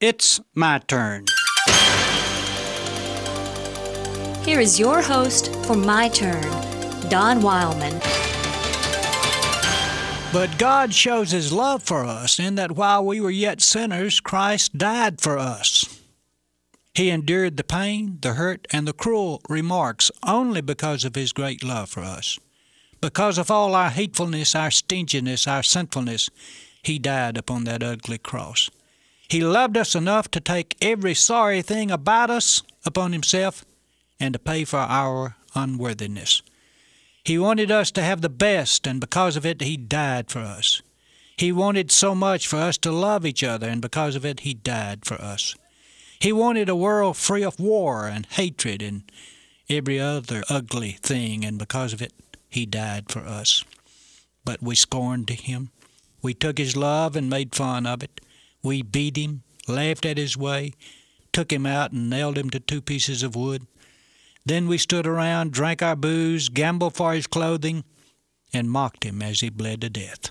It's my turn. Here is your host for My Turn, Don Wildman. But God shows His love for us in that while we were yet sinners, Christ died for us. He endured the pain, the hurt, and the cruel remarks only because of His great love for us. Because of all our hatefulness, our stinginess, our sinfulness, He died upon that ugly cross. He loved us enough to take every sorry thing about us upon Himself and to pay for our unworthiness. He wanted us to have the best, and because of it, He died for us. He wanted so much for us to love each other, and because of it, He died for us. He wanted a world free of war and hatred and every other ugly thing, and because of it, He died for us. But we scorned Him. We took His love and made fun of it. We beat Him, laughed at His way, took Him out and nailed Him to two pieces of wood. Then we stood around, drank our booze, gambled for his clothing, and mocked him as he bled to death.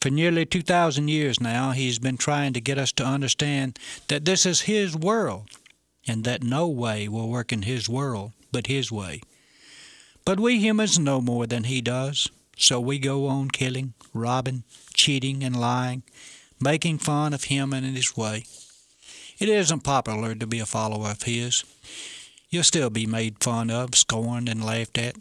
For nearly 2,000 years now, he's been trying to get us to understand that this is his world, and that no way will work in his world but his way. But we humans know more than he does, so we go on killing, robbing, cheating, and lying, making fun of him and his way. It isn't popular to be a follower of his. You'll still be made fun of, scorned, and laughed at.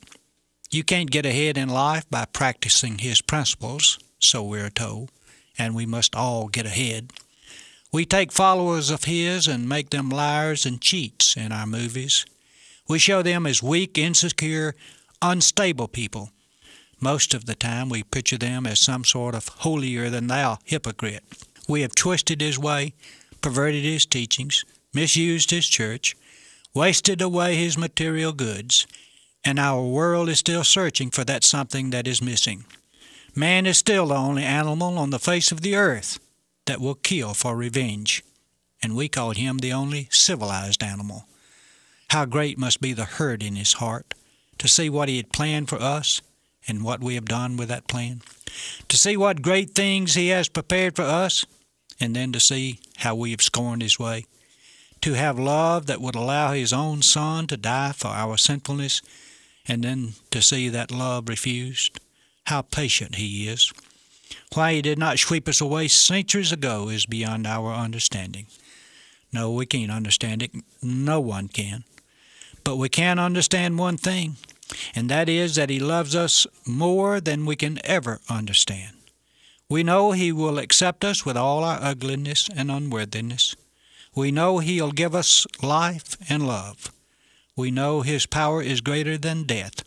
You can't get ahead in life by practicing his principles, so we're told, and we must all get ahead. We take followers of his and make them liars and cheats in our movies. We show them as weak, insecure, unstable people. Most of the time, we picture them as some sort of holier than thou hypocrite. We have twisted his way, perverted his teachings, misused his church, wasted away his material goods, and our world is still searching for that something that is missing. Man is still the only animal on the face of the earth that will kill for revenge, and we call him the only civilized animal. How great must be the hurt in his heart to see what he had planned for us and what we have done with that plan, to see what great things he has prepared for us, and then to see how we have scorned his way to have love that would allow his own son to die for our sinfulness, and then to see that love refused. How patient he is. Why he did not sweep us away centuries ago is beyond our understanding. No, we can't understand it. No one can. But we can understand one thing, and that is that he loves us more than we can ever understand. We know he will accept us with all our ugliness and unworthiness. We know He'll give us life and love. We know His power is greater than death,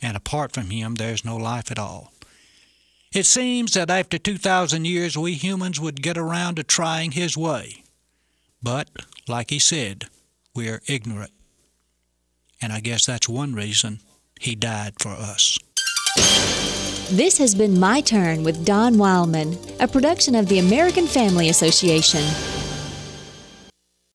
and apart from Him, there's no life at all. It seems that after 2,000 years, we humans would get around to trying His way. But, like He said, we are ignorant. And I guess that's one reason He died for us. This has been My Turn with Don Wildman, a production of the American Family Association.